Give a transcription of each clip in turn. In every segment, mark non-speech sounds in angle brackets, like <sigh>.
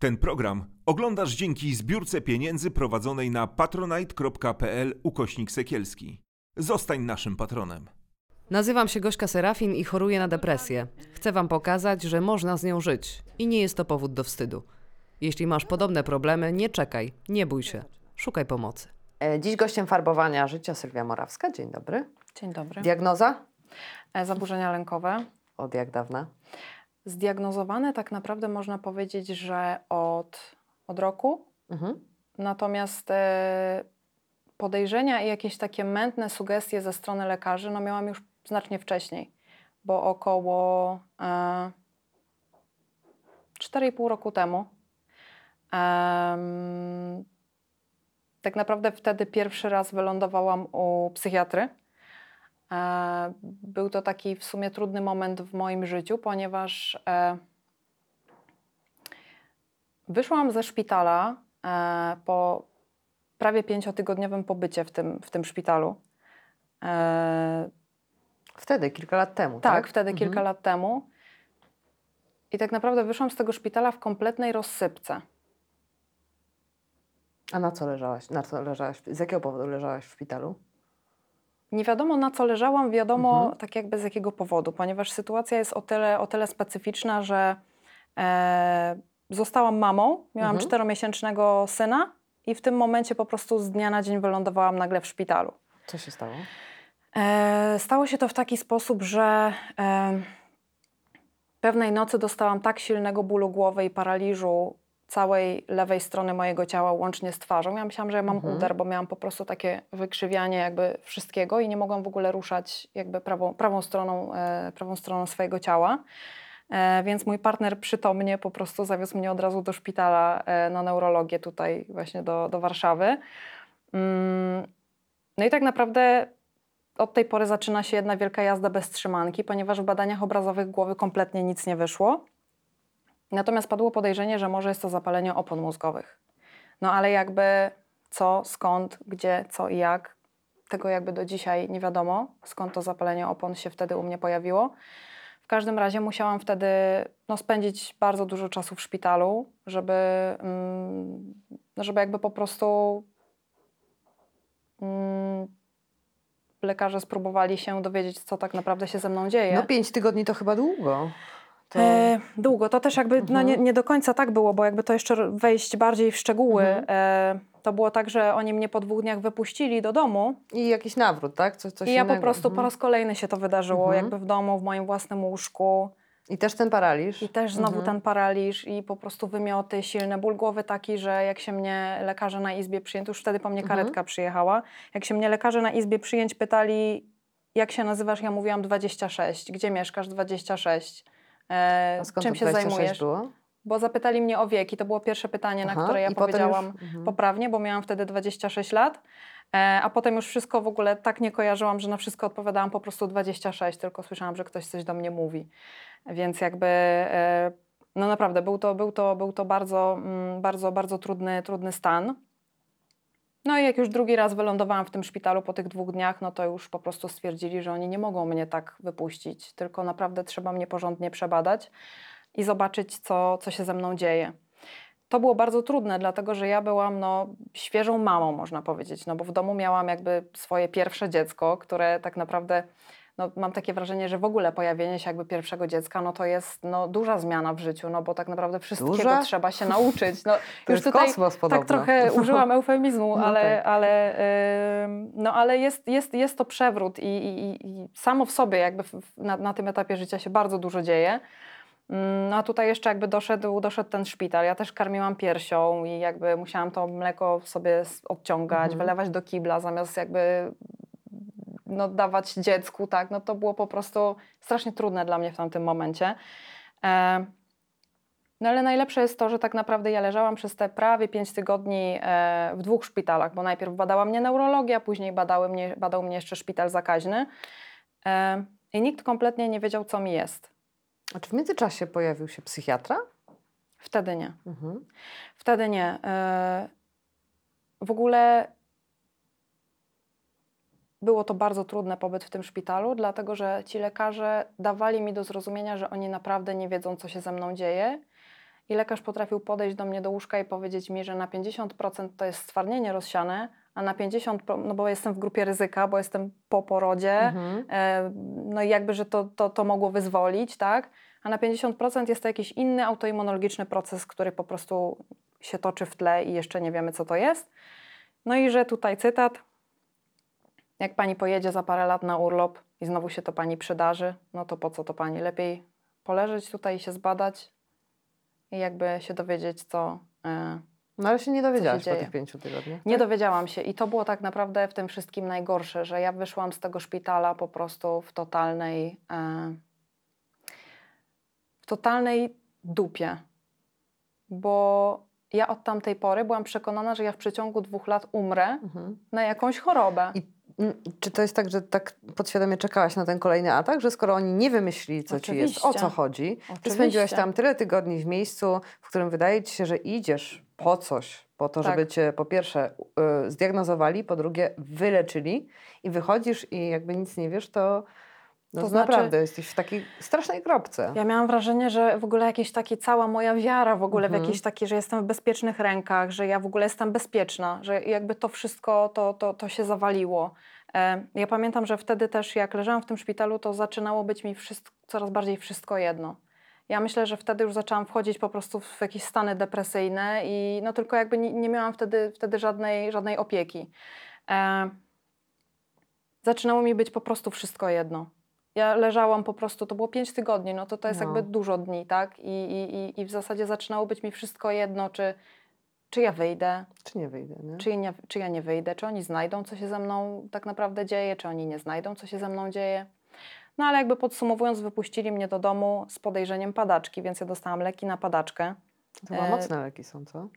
Ten program oglądasz dzięki zbiórce pieniędzy prowadzonej na patronite.pl ukośnik sekielski. Zostań naszym patronem. Nazywam się Gośka Serafin i choruję na depresję. Chcę Wam pokazać, że można z nią żyć i nie jest to powód do wstydu. Jeśli masz podobne problemy, nie czekaj, nie bój się, szukaj pomocy. E, Dziś gościem farbowania życia Sylwia Morawska. Dzień dobry. Dzień dobry. Diagnoza? E, Zaburzenia lękowe. Od jak dawna? Zdiagnozowane tak naprawdę można powiedzieć, że od, od roku. Mhm. Natomiast e, podejrzenia i jakieś takie mętne sugestie ze strony lekarzy no miałam już znacznie wcześniej, bo około e, 4,5 roku temu. em, tak naprawdę wtedy pierwszy raz wylądowałam u psychiatry. E, Był to taki w sumie trudny moment w moim życiu, ponieważ e, wyszłam ze szpitala e, po prawie pięciotygodniowym pobycie w tym, w tym szpitalu. Wtedy, kilka lat temu, tak, tak? wtedy kilka Mhm. lat temu. I tak naprawdę wyszłam z tego szpitala w kompletnej rozsypce. A na co leżałaś? Na co leżałaś? Z jakiego powodu leżałaś w szpitalu? Nie wiadomo na co leżałam, wiadomo Mhm. tak jakby z jakiego powodu, ponieważ sytuacja jest o tyle, o tyle specyficzna, że e, zostałam mamą, miałam Mhm. czteromiesięcznego syna i w tym momencie po prostu z dnia na dzień wylądowałam nagle w szpitalu. Co się stało? E, stało się to w taki sposób, że e, pewnej nocy dostałam tak silnego bólu głowy i paraliżu całej lewej strony mojego ciała, łącznie z twarzą. Ja myślałam, że ja mam Mhm. uder, bo miałam po prostu takie wykrzywianie jakby wszystkiego i nie mogłam w ogóle ruszać jakby prawą, prawą, stroną, e, prawą stroną swojego ciała. E, więc mój partner przytomnie po prostu zawiózł mnie od razu do szpitala e, na neurologię tutaj właśnie do, do Warszawy. Mm, no i tak naprawdę od tej pory zaczyna się jedna wielka jazda bez trzymanki, ponieważ w badaniach obrazowych głowy kompletnie nic nie wyszło. Natomiast padło podejrzenie, że może jest to zapalenie opon mózgowych. No ale jakby co, skąd, gdzie, co i jak, tego jakby do dzisiaj nie wiadomo, skąd to zapalenie opon się wtedy u mnie pojawiło. W każdym razie musiałam wtedy no, spędzić bardzo dużo czasu w szpitalu, żeby, mm, żeby jakby po prostu mm, lekarze spróbowali się dowiedzieć, co tak naprawdę się ze mną dzieje. No pięć tygodni to chyba długo. To... E, długo. To też jakby no, Mhm. nie, nie do końca tak było, bo jakby to jeszcze wejść bardziej w szczegóły. Mhm. E, to było tak, że oni mnie po dwóch dniach wypuścili do domu I jakiś nawrót, tak? Co, coś i ja po prostu po Mhm. raz kolejny się to wydarzyło, Mhm. jakby w domu, w moim własnym łóżku. I też ten paraliż. I też znowu Mhm. ten paraliż i po prostu wymioty, silny ból głowy taki, że jak się mnie lekarze na izbie przyjęć, już wtedy po mnie Mhm. karetka przyjechała, jak się mnie lekarze na izbie przyjęć pytali, jak się nazywasz, ja mówiłam 26, gdzie mieszkasz 26, e, czym się 26 zajmujesz? było? Bo zapytali mnie o wiek i to było pierwsze pytanie, na Aha, które ja powiedziałam już- mhm. poprawnie, bo miałam wtedy 26 lat. E, a potem już wszystko w ogóle tak nie kojarzyłam, że na wszystko odpowiadałam po prostu 26, tylko słyszałam, że ktoś coś do mnie mówi. Więc jakby, e, no naprawdę, był to, był to, był to bardzo, mm, bardzo, bardzo trudny, trudny stan. No i jak już drugi raz wylądowałam w tym szpitalu po tych dwóch dniach, no to już po prostu stwierdzili, że oni nie mogą mnie tak wypuścić, tylko naprawdę trzeba mnie porządnie przebadać i zobaczyć, co, co się ze mną dzieje. To było bardzo trudne, dlatego że ja byłam no, świeżą mamą, można powiedzieć, no bo w domu miałam jakby swoje pierwsze dziecko, które tak naprawdę, no, mam takie wrażenie, że w ogóle pojawienie się jakby pierwszego dziecka, no to jest no, duża zmiana w życiu, no bo tak naprawdę wszystkiego Duża? trzeba się nauczyć. No, <laughs> To jest kosmos podobno. tak trochę <laughs> użyłam eufemizmu, No ale, tak. ale, ym, no, ale jest, jest, jest to przewrót i, i, i samo w sobie jakby na, na tym etapie życia się bardzo dużo dzieje. Mm, No a tutaj jeszcze jakby doszedł, doszedł ten szpital. Ja też karmiłam piersią i jakby musiałam to mleko sobie odciągać, Mhm. wylewać do kibla zamiast jakby no, dawać dziecku, tak, no to było po prostu strasznie trudne dla mnie w tamtym momencie. E, no ale najlepsze jest to, że tak naprawdę ja leżałam przez te prawie 5 tygodni e, w dwóch szpitalach, bo najpierw badała mnie neurologia, później badały mnie, badał mnie jeszcze szpital zakaźny e, i nikt kompletnie nie wiedział, co mi jest. A czy w międzyczasie pojawił się psychiatra? Wtedy nie. Mhm. Wtedy nie. E, W ogóle było to bardzo trudny pobyt w tym szpitalu, dlatego że ci lekarze dawali mi do zrozumienia, że oni naprawdę nie wiedzą, co się ze mną dzieje i lekarz potrafił podejść do mnie do łóżka i powiedzieć mi, że na 50% to jest stwardnienie rozsiane, a na 50%, pro- no bo jestem w grupie ryzyka, bo jestem po porodzie, Mhm. e, no i jakby, że to, to, to mogło wyzwolić, tak? A na 50% jest to jakiś inny autoimmunologiczny proces, który po prostu się toczy w tle i jeszcze nie wiemy, co to jest. No i że tutaj cytat. Jak pani pojedzie za parę lat na urlop i znowu się to pani przydarzy, no to po co to pani? Lepiej poleżeć tutaj i się zbadać i jakby się dowiedzieć, co. e, No ale się nie dowiedziałaś po dzieje? tych pięciu tygodniach. nie tak? dowiedziałam się i to było tak naprawdę w tym wszystkim najgorsze, że ja wyszłam z tego szpitala po prostu w totalnej, e, w totalnej dupie, bo ja od tamtej pory byłam przekonana, że ja w przeciągu dwóch lat umrę Mhm. na jakąś chorobę. I czy to jest tak, że tak podświadomie czekałaś na ten kolejny atak, że skoro oni nie wymyślili, co ci jest, o co Oczywiście. chodzi, ty Oczywiście. spędziłaś tam tyle tygodni w miejscu, w którym wydaje ci się, że idziesz po coś, po to, Tak. żeby cię po pierwsze y, zdiagnozowali, po drugie wyleczyli i wychodzisz i jakby nic nie wiesz, to, no To znaczy- naprawdę jesteś w takiej strasznej kropce. Ja miałam wrażenie, że w ogóle jakieś takie, cała moja wiara w ogóle Mhm. w jakieś takie, że jestem w bezpiecznych rękach, że ja w ogóle jestem bezpieczna, że jakby to wszystko, to, to, to się zawaliło. Ja pamiętam, że wtedy też jak leżałam w tym szpitalu, to zaczynało być mi wszystko, coraz bardziej wszystko jedno. Ja myślę, że wtedy już zaczęłam wchodzić po prostu w jakieś stany depresyjne i no tylko jakby nie, nie miałam wtedy, wtedy żadnej, żadnej opieki. E, zaczynało mi być po prostu wszystko jedno. Ja leżałam po prostu, to było pięć tygodni, no to to jest No. jakby dużo dni, tak? I, i, i, I w zasadzie zaczynało być mi wszystko jedno, czy, czy ja wyjdę, Czy nie wyjdę, nie? czy, nie, czy ja nie wyjdę, czy oni znajdą, co się ze mną tak naprawdę dzieje, czy oni nie znajdą, co się ze mną dzieje. No ale jakby podsumowując, wypuścili mnie do domu z podejrzeniem padaczki, więc ja dostałam leki na padaczkę. To chyba e, mocne leki są, co?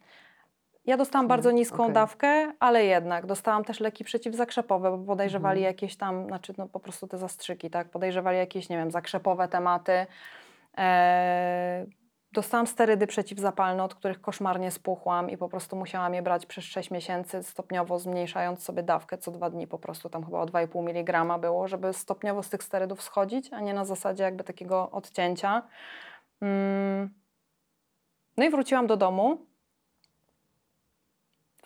Ja dostałam bardzo niską Okej. dawkę, ale jednak dostałam też leki przeciwzakrzepowe, bo podejrzewali Mhm. jakieś tam, znaczy no po prostu te zastrzyki, tak? Podejrzewali jakieś, nie wiem, zakrzepowe tematy. Eee, dostałam sterydy przeciwzapalne, od których koszmarnie spuchłam i po prostu musiałam je brać przez 6 miesięcy, stopniowo zmniejszając sobie dawkę co dwa dni, po prostu tam chyba o 2,5 mg było, żeby stopniowo z tych sterydów schodzić, a nie na zasadzie jakby takiego odcięcia. Mm. No i wróciłam do domu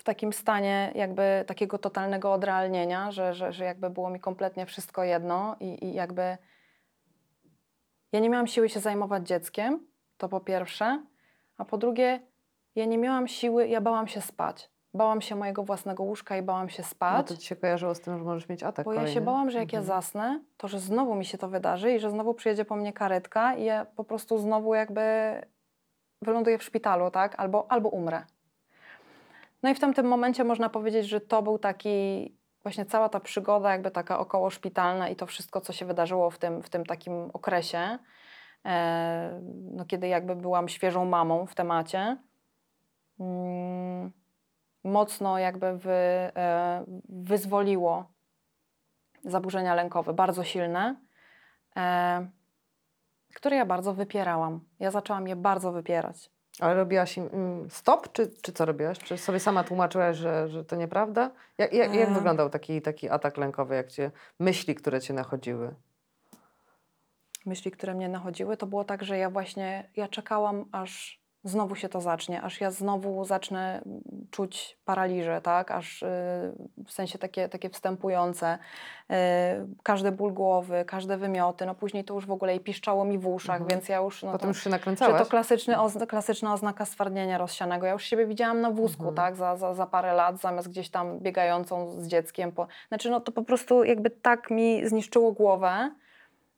takim stanie jakby takiego totalnego odrealnienia, że, że, że jakby było mi kompletnie wszystko jedno i, i jakby ja nie miałam siły się zajmować dzieckiem, to po pierwsze, a po drugie ja nie miałam siły, ja bałam się spać. Bałam się mojego własnego łóżka i bałam się No spać. to ci się kojarzyło z tym, że możesz mieć atak Bo ja się kolejny. bałam, że jak ja Mhm. zasnę, to że znowu mi się to wydarzy i że znowu przyjedzie po mnie karetka i ja po prostu znowu jakby wyląduję w szpitalu, tak? Albo, albo umrę. No i w tamtym momencie można powiedzieć, że to był taki właśnie cała ta przygoda jakby taka około szpitalna i to wszystko, co się wydarzyło w tym, w tym takim okresie, e, no kiedy jakby byłam świeżą mamą w temacie. Mm, mocno jakby wy, e, wyzwoliło zaburzenia lękowe, bardzo silne, e, które ja bardzo wypierałam. Ja zaczęłam je bardzo wypierać. Ale robiłaś im mm, stop, czy, czy co robiłaś? Czy sobie sama tłumaczyłaś, że, że to nieprawda? Jak, jak, jak wyglądał taki, taki atak lękowy, jak cię myśli, które cię nachodziły? Myśli, które mnie nachodziły, to było tak, że ja właśnie, ja czekałam, aż znowu się to zacznie, aż ja znowu zacznę czuć paraliże, tak? Aż y, w sensie takie, takie wstępujące. Y, każdy ból głowy, każde wymioty, no później to już w ogóle i piszczało mi w uszach, Mhm. więc ja już... No Potem to, już się nakręcałaś? to klasyczny klasyczna oznaka stwardnienia rozsianego. Ja już siebie widziałam na wózku, Mhm. tak, za, za, za parę lat, zamiast gdzieś tam biegającą z dzieckiem. Po... Znaczy, no to po prostu jakby tak mi zniszczyło głowę.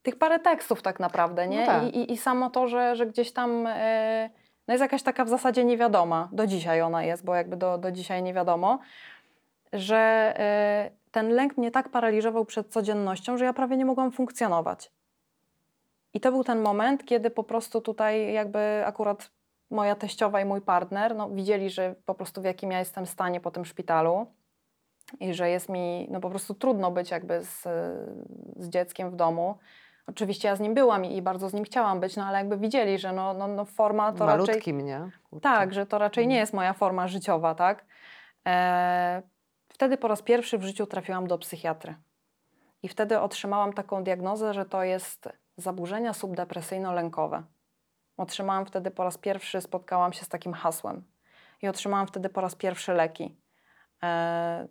Tych parę tekstów tak naprawdę, nie? No tak. I, i, I samo to, że, że gdzieś tam e, no jest jakaś taka w zasadzie niewiadoma. Do dzisiaj ona jest, bo jakby do, do dzisiaj nie wiadomo, że e, ten lęk mnie tak paraliżował przed codziennością, że ja prawie nie mogłam funkcjonować. I to był ten moment, kiedy po prostu tutaj jakby akurat moja teściowa i mój partner no, widzieli, że po prostu w jakim ja jestem stanie po tym szpitalu i że jest mi no, po prostu trudno być jakby z, z dzieckiem w domu. Oczywiście ja z nim byłam i, bardzo z nim chciałam być, no ale jakby widzieli, że no, no, no forma to raczej... Malutkim, nie? Kurczę. Tak, że to raczej nie Mhm. jest moja forma życiowa, tak? E, wtedy po raz pierwszy w życiu trafiłam do psychiatry. I wtedy otrzymałam taką diagnozę, że to jest zaburzenia subdepresyjno-lękowe. otrzymałam wtedy po raz pierwszy, spotkałam się z takim hasłem i otrzymałam wtedy po raz pierwszy leki. E,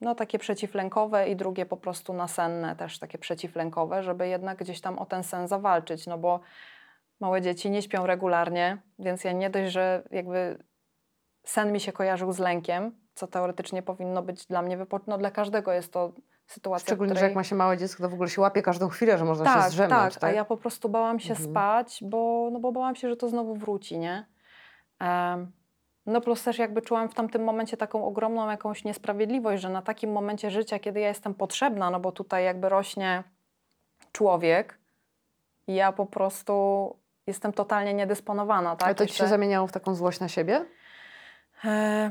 no takie przeciwlękowe i drugie po prostu nasenne też takie przeciwlękowe, żeby jednak gdzieś tam o ten sen zawalczyć, no bo małe dzieci nie śpią regularnie, więc ja nie dość, że jakby sen mi się kojarzył z lękiem, co teoretycznie powinno być dla mnie wypo... no dla każdego jest to sytuacja, Szczególnie, w że której... jak ma się małe dziecko, to w ogóle się łapie każdą chwilę, że można się tak, zdrzemnąć. tak, a ja po prostu bałam się Mhm. spać, bo, no bo bałam się, że to znowu wróci, nie? Em, no plus też jakby czułam w tamtym momencie taką ogromną jakąś niesprawiedliwość, że na takim momencie życia, kiedy ja jestem potrzebna, no bo tutaj jakby rośnie człowiek ja po prostu jestem totalnie niedysponowana, tak? Ale to ci się zamieniało w taką złość na siebie? E,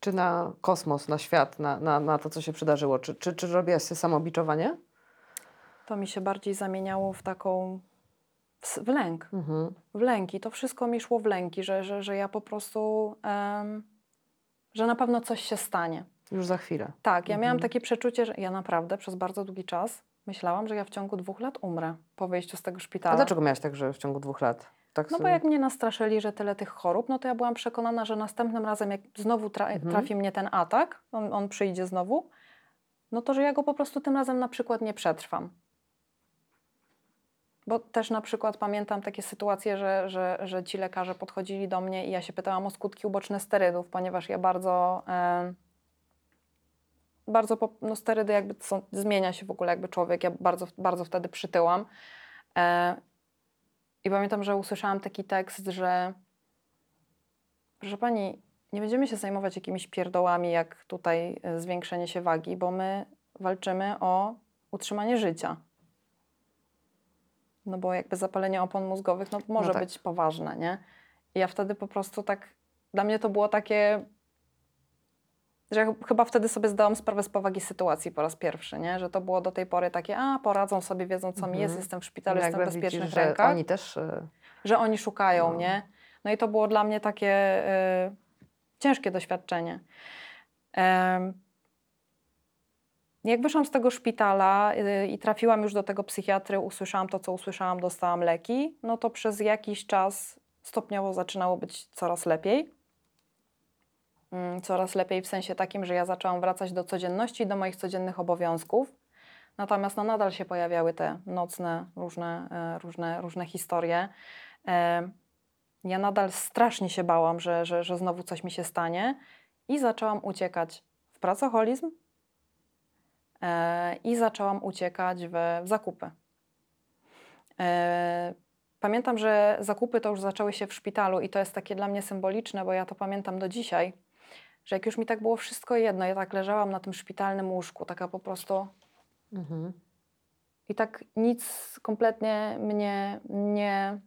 Czy na kosmos, na świat, na, na, na to, co się przydarzyło? Czy, czy, czy robiłaś sobie samobiczowanie? to mi się bardziej zamieniało w taką... w, lęk. Mhm. w lęki. To wszystko mi szło w lęki, że, że, że ja po prostu, em, że na pewno coś się stanie. Już za chwilę. Tak, ja miałam Mhm. takie przeczucie, że ja naprawdę przez bardzo długi czas myślałam, że ja w ciągu dwóch lat umrę po wyjściu z tego A szpitala. dlaczego miałaś tak, że w ciągu dwóch lat? Tak No bo sobie- jak mnie nastraszyli, że tyle tych chorób, no to ja byłam przekonana, że następnym razem, jak znowu tra- Mhm. trafi mnie ten atak, on, on przyjdzie znowu, no to że ja go po prostu tym razem na przykład nie przetrwam. Bo też na przykład pamiętam takie sytuacje, że, że, że ci lekarze podchodzili do mnie i ja się pytałam o skutki uboczne sterydów, ponieważ ja bardzo. em, bardzo po, no sterydy jakby są, zmienia się w ogóle jakby człowiek. Ja bardzo, bardzo wtedy przytyłam. E, I pamiętam, że usłyszałam taki tekst, że proszę pani, nie będziemy się zajmować jakimiś pierdołami, jak tutaj e, zwiększenie się wagi, bo my walczymy o utrzymanie życia. No bo jakby zapalenie opon mózgowych no, może tak. być poważne, nie? I ja wtedy po prostu tak, dla mnie to było takie, że ja ch- chyba wtedy sobie zdałam sprawę z powagi sytuacji po raz pierwszy, nie? Że to było do tej pory takie, a poradzą sobie, wiedzą co mi jest, Mhm. jestem w szpitalu, jestem w bezpiecznych widzisz, że rękach oni też... e, że oni szukają, No. nie? No i to było dla mnie takie y, ciężkie doświadczenie. Em, jak wyszłam z tego szpitala y, i trafiłam już do tego psychiatry, usłyszałam to, co usłyszałam, dostałam leki, no to przez jakiś czas stopniowo zaczynało być coraz lepiej. Mm, Coraz lepiej w sensie takim, że ja zaczęłam wracać do codzienności, do moich codziennych obowiązków. Natomiast no, nadal się pojawiały te nocne, różne, e, różne, różne historie. E, Ja nadal strasznie się bałam, że, że, że znowu coś mi się stanie i zaczęłam uciekać w pracoholizm i zaczęłam uciekać w, zakupy. E, Pamiętam, że zakupy to już zaczęły się w szpitalu i to jest takie dla mnie symboliczne, bo ja to pamiętam do dzisiaj, że jak już mi tak było wszystko jedno, ja tak leżałam na tym szpitalnym łóżku, taka po prostu Mhm. i tak nic kompletnie mnie nie.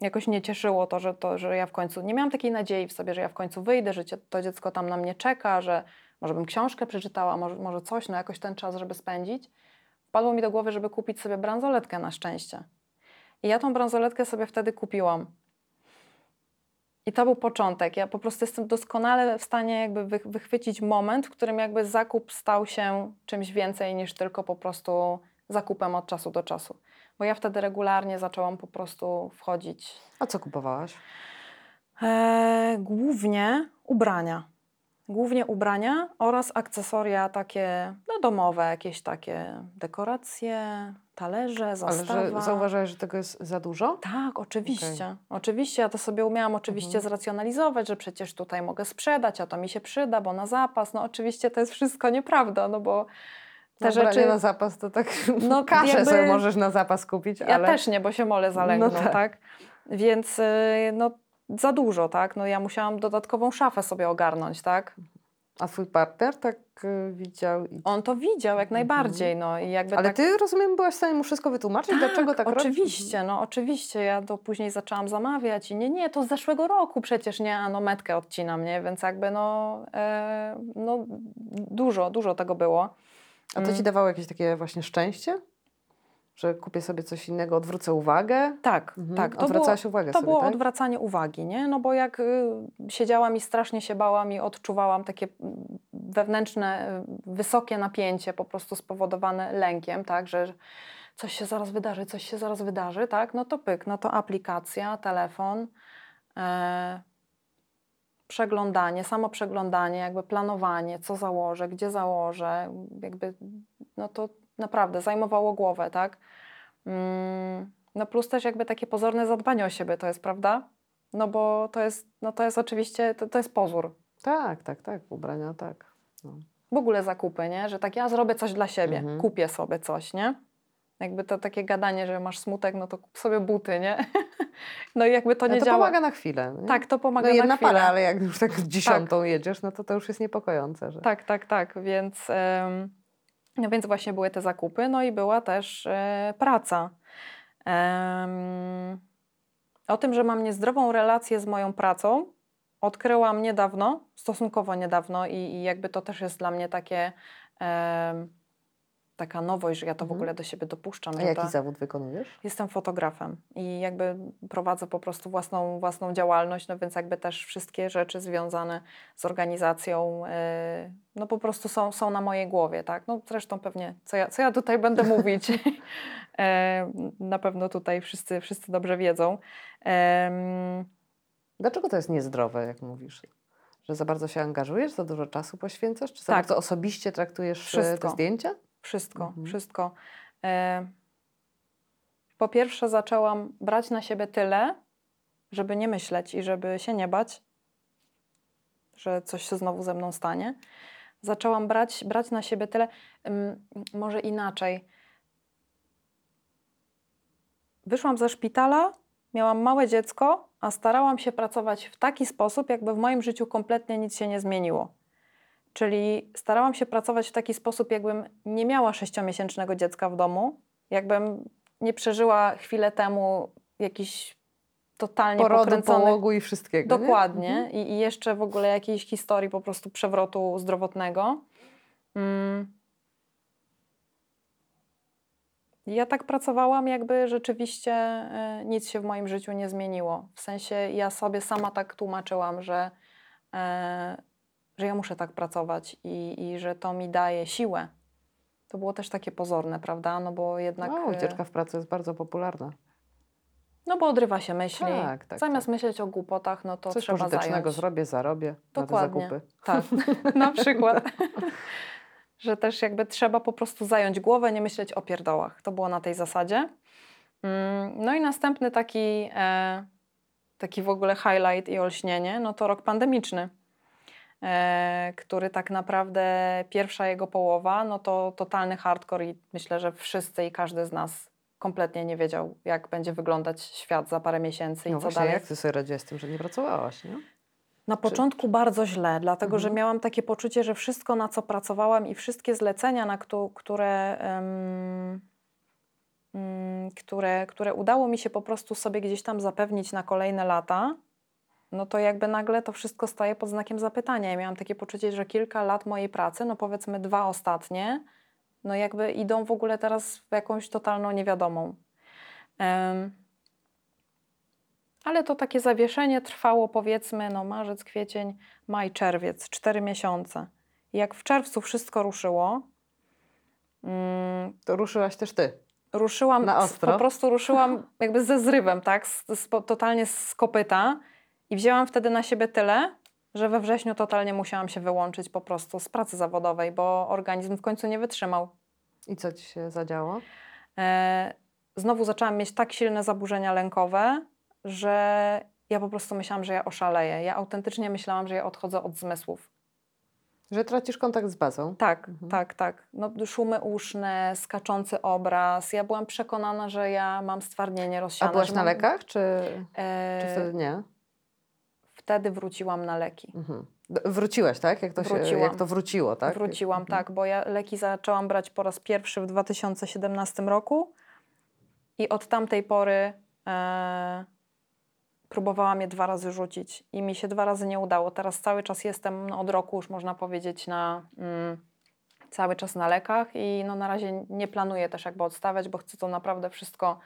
Jakoś nie cieszyło to, że, to, że ja w końcu. Nie miałam takiej nadziei w sobie, że ja w końcu wyjdę, że to dziecko tam na mnie czeka, że może bym książkę przeczytała, może, może coś, no jakoś ten czas, żeby spędzić. Wpadło mi do głowy, żeby kupić sobie bransoletkę na szczęście. I ja tą bransoletkę sobie wtedy kupiłam. I to był początek. Ja po prostu jestem doskonale w stanie jakby wych- wychwycić moment, w którym jakby zakup stał się czymś więcej niż tylko po prostu zakupem od czasu do czasu. Bo ja wtedy regularnie zaczęłam po prostu wchodzić. A co kupowałaś? E, głównie ubrania. Głównie ubrania oraz akcesoria takie no, domowe, jakieś takie dekoracje, talerze, Ale zastawa. że zauważyłaś, że tego jest za dużo? Tak, oczywiście. Oczywiście, ja to sobie umiałam oczywiście Mhm. zracjonalizować, że przecież tutaj mogę sprzedać, a to mi się przyda, bo na zapas. No oczywiście to jest wszystko nieprawda, no bo te Te rzeczy... na zapas to tak, <laughs> No, no kaszę jakby- sobie możesz na zapas kupić, Ja ale... też nie, bo się mole zalęgną, No tak. tak. Więc y, no za dużo, tak? No ja musiałam dodatkową szafę sobie ogarnąć, tak? A twój partner tak y, widział i... On to widział jak najbardziej, no i jakby Ale tak... ty, rozumiem, byłaś w stanie mu wszystko wytłumaczyć, dlaczego tak? Oczywiście, no oczywiście. Ja to później zaczęłam zamawiać i nie, nie, to z zeszłego roku przecież, nie, a no metkę odcinam, nie? Więc jakby no, e, no dużo, dużo tego było. A to ci Mm. dawało jakieś takie właśnie szczęście? Że kupię sobie coś innego, odwrócę uwagę? Tak, Mhm. tak. To było, Odwracałaś uwagę to sobie, było tak? odwracanie uwagi, nie? No bo jak y, siedziałam i strasznie się bałam i odczuwałam takie mm, wewnętrzne, y, wysokie napięcie po prostu spowodowane lękiem, tak? Że coś się zaraz wydarzy, coś się zaraz wydarzy, tak? No to pyk, no to aplikacja, telefon, e, przeglądanie, samo przeglądanie, jakby planowanie, co założę, gdzie założę, jakby, no to naprawdę zajmowało głowę, tak? Mm, no plus też jakby takie pozorne zadbanie o siebie to jest, prawda? No bo to jest, no to jest oczywiście, to, to jest pozór. Tak, tak, tak, ubrania tak. No. W ogóle zakupy, nie? Że tak ja zrobię coś dla siebie, Mhm. kupię sobie coś, nie? Jakby to takie gadanie, że masz smutek, no to kup sobie buty, nie? <laughs> no i jakby to No nie to działa. pomaga na chwilę. Nie? Tak, to pomaga no jedna na chwilę. para, ale jak już tak <laughs> dziesiątą jedziesz, no to to już jest niepokojące. Że... Tak, tak, tak, więc, no więc właśnie były te zakupy, no i była też e, praca. Em, o tym, że mam niezdrową relację z moją pracą, odkryłam niedawno, stosunkowo niedawno i, i jakby to też jest dla mnie takie em, taka nowość, że ja to w Mhm. ogóle do siebie dopuszczam. A jaki zawód wykonujesz? Jestem fotografem i jakby prowadzę po prostu własną, własną działalność, no więc jakby też wszystkie rzeczy związane z organizacją, yy, no po prostu są, są na mojej głowie, tak? No zresztą pewnie, co ja, co ja tutaj będę <laughs> mówić, E, na pewno tutaj wszyscy, wszyscy dobrze wiedzą. Dlaczego to jest niezdrowe, jak mówisz? Że za bardzo się angażujesz, za dużo czasu poświęcasz? Czy za Tak. bardzo osobiście traktujesz e, Wszystko. te zdjęcia? Wszystko, Mhm. wszystko. E, po pierwsze, zaczęłam brać na siebie tyle, żeby nie myśleć i żeby się nie bać, że coś się znowu ze mną stanie. Zaczęłam brać, brać na siebie tyle, ym, może inaczej. Wyszłam ze szpitala, miałam małe dziecko, a starałam się pracować w taki sposób, jakby w moim życiu kompletnie nic się nie zmieniło. Czyli starałam się pracować w taki sposób, jakbym nie miała sześciomiesięcznego dziecka w domu, jakbym nie przeżyła chwilę temu jakiś totalnie Porodu, pokręcony... połogu i wszystkiego. nie? Dokładnie. Mhm. I, I jeszcze w ogóle jakiejś historii po prostu przewrotu zdrowotnego. Mm. Ja tak pracowałam, jakby rzeczywiście e, nic się w moim życiu nie zmieniło. W sensie ja sobie sama tak tłumaczyłam, że, e, że ja muszę tak pracować i, i że to mi daje siłę. To było też takie pozorne, prawda? No bo jednak. No, ucieczka w pracy jest bardzo popularna. No bo odrywa się myśli. Tak, tak, Zamiast tak. myśleć o głupotach, no to Coś trzeba pożytecznego zająć. zrobię, zarobię Dokładnie. na te zakupy. Tak, <laughs> na przykład. że też jakby trzeba po prostu zająć głowę, nie myśleć o pierdołach. To było na tej zasadzie. Mm, No i następny taki, e, taki w ogóle highlight i olśnienie, no to rok pandemiczny, e, który tak naprawdę pierwsza jego połowa, no to totalny hardcore i myślę, że wszyscy i każdy z nas kompletnie nie wiedział, jak będzie wyglądać świat za parę miesięcy i No co właśnie, dalej. jak ty sobie radziłaś z tym, że nie pracowałaś, nie? Na początku bardzo źle, dlatego że Mhm. miałam takie poczucie, że wszystko, na co pracowałam i wszystkie zlecenia, na któ- które, mm, które, które udało mi się po prostu sobie gdzieś tam zapewnić na kolejne lata, no to jakby nagle to wszystko staje pod znakiem zapytania. Ja miałam takie poczucie, że kilka lat mojej pracy, no powiedzmy dwa ostatnie, no jakby idą w ogóle teraz w jakąś totalną niewiadomą. Ale to takie zawieszenie trwało powiedzmy no marzec, kwiecień, maj, czerwiec, cztery miesiące. Jak w czerwcu wszystko ruszyło, mm, To ruszyłaś też ty. ruszyłam, Na ostro? po prostu ruszyłam jakby ze zrywem, tak, z, z, totalnie z kopyta i wzięłam wtedy na siebie tyle, że we wrześniu totalnie musiałam się wyłączyć po prostu z pracy zawodowej, bo organizm w końcu nie wytrzymał. I co ci się zadziało? E, znowu zaczęłam mieć tak silne zaburzenia lękowe, że ja po prostu myślałam, że ja oszaleję. Ja autentycznie myślałam, że ja odchodzę od zmysłów. Że tracisz kontakt z bazą. Tak, Mhm. tak, tak. No, szumy uszne, skaczący obraz. Ja byłam przekonana, że ja mam stwardnienie A rozsiane. byłaś że na mam- lekach, czy, E, czy wtedy nie? Wtedy wróciłam na leki. Mhm. Wróciłaś, tak? Jak to, się, Wróciłam. jak to wróciło, tak? Wróciłam, Mhm. tak, bo ja leki zaczęłam brać po raz pierwszy w 2017 roku i od tamtej pory e, próbowałam je dwa razy rzucić i mi się dwa razy nie udało. Teraz cały czas jestem, no, od roku już można powiedzieć, na mm, cały czas na lekach i no, na razie nie planuję też jakby odstawiać, bo chcę to naprawdę wszystko,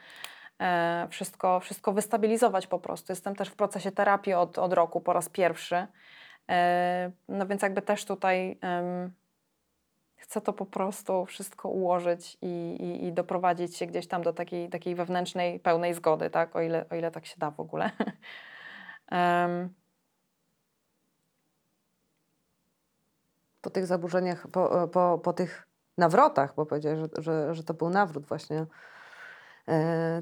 wszystko, wszystko wystabilizować po prostu. Jestem też w procesie terapii od, od roku po raz pierwszy. E, No więc jakby też tutaj em, chcę to po prostu wszystko ułożyć i, i, i doprowadzić się gdzieś tam do takiej, takiej wewnętrznej, pełnej zgody, tak? O ile, o ile tak się da w ogóle. <laughs> Em, Po tych zaburzeniach, po, po, po tych nawrotach, bo powiedziałeś, że, że, że to był nawrót właśnie e,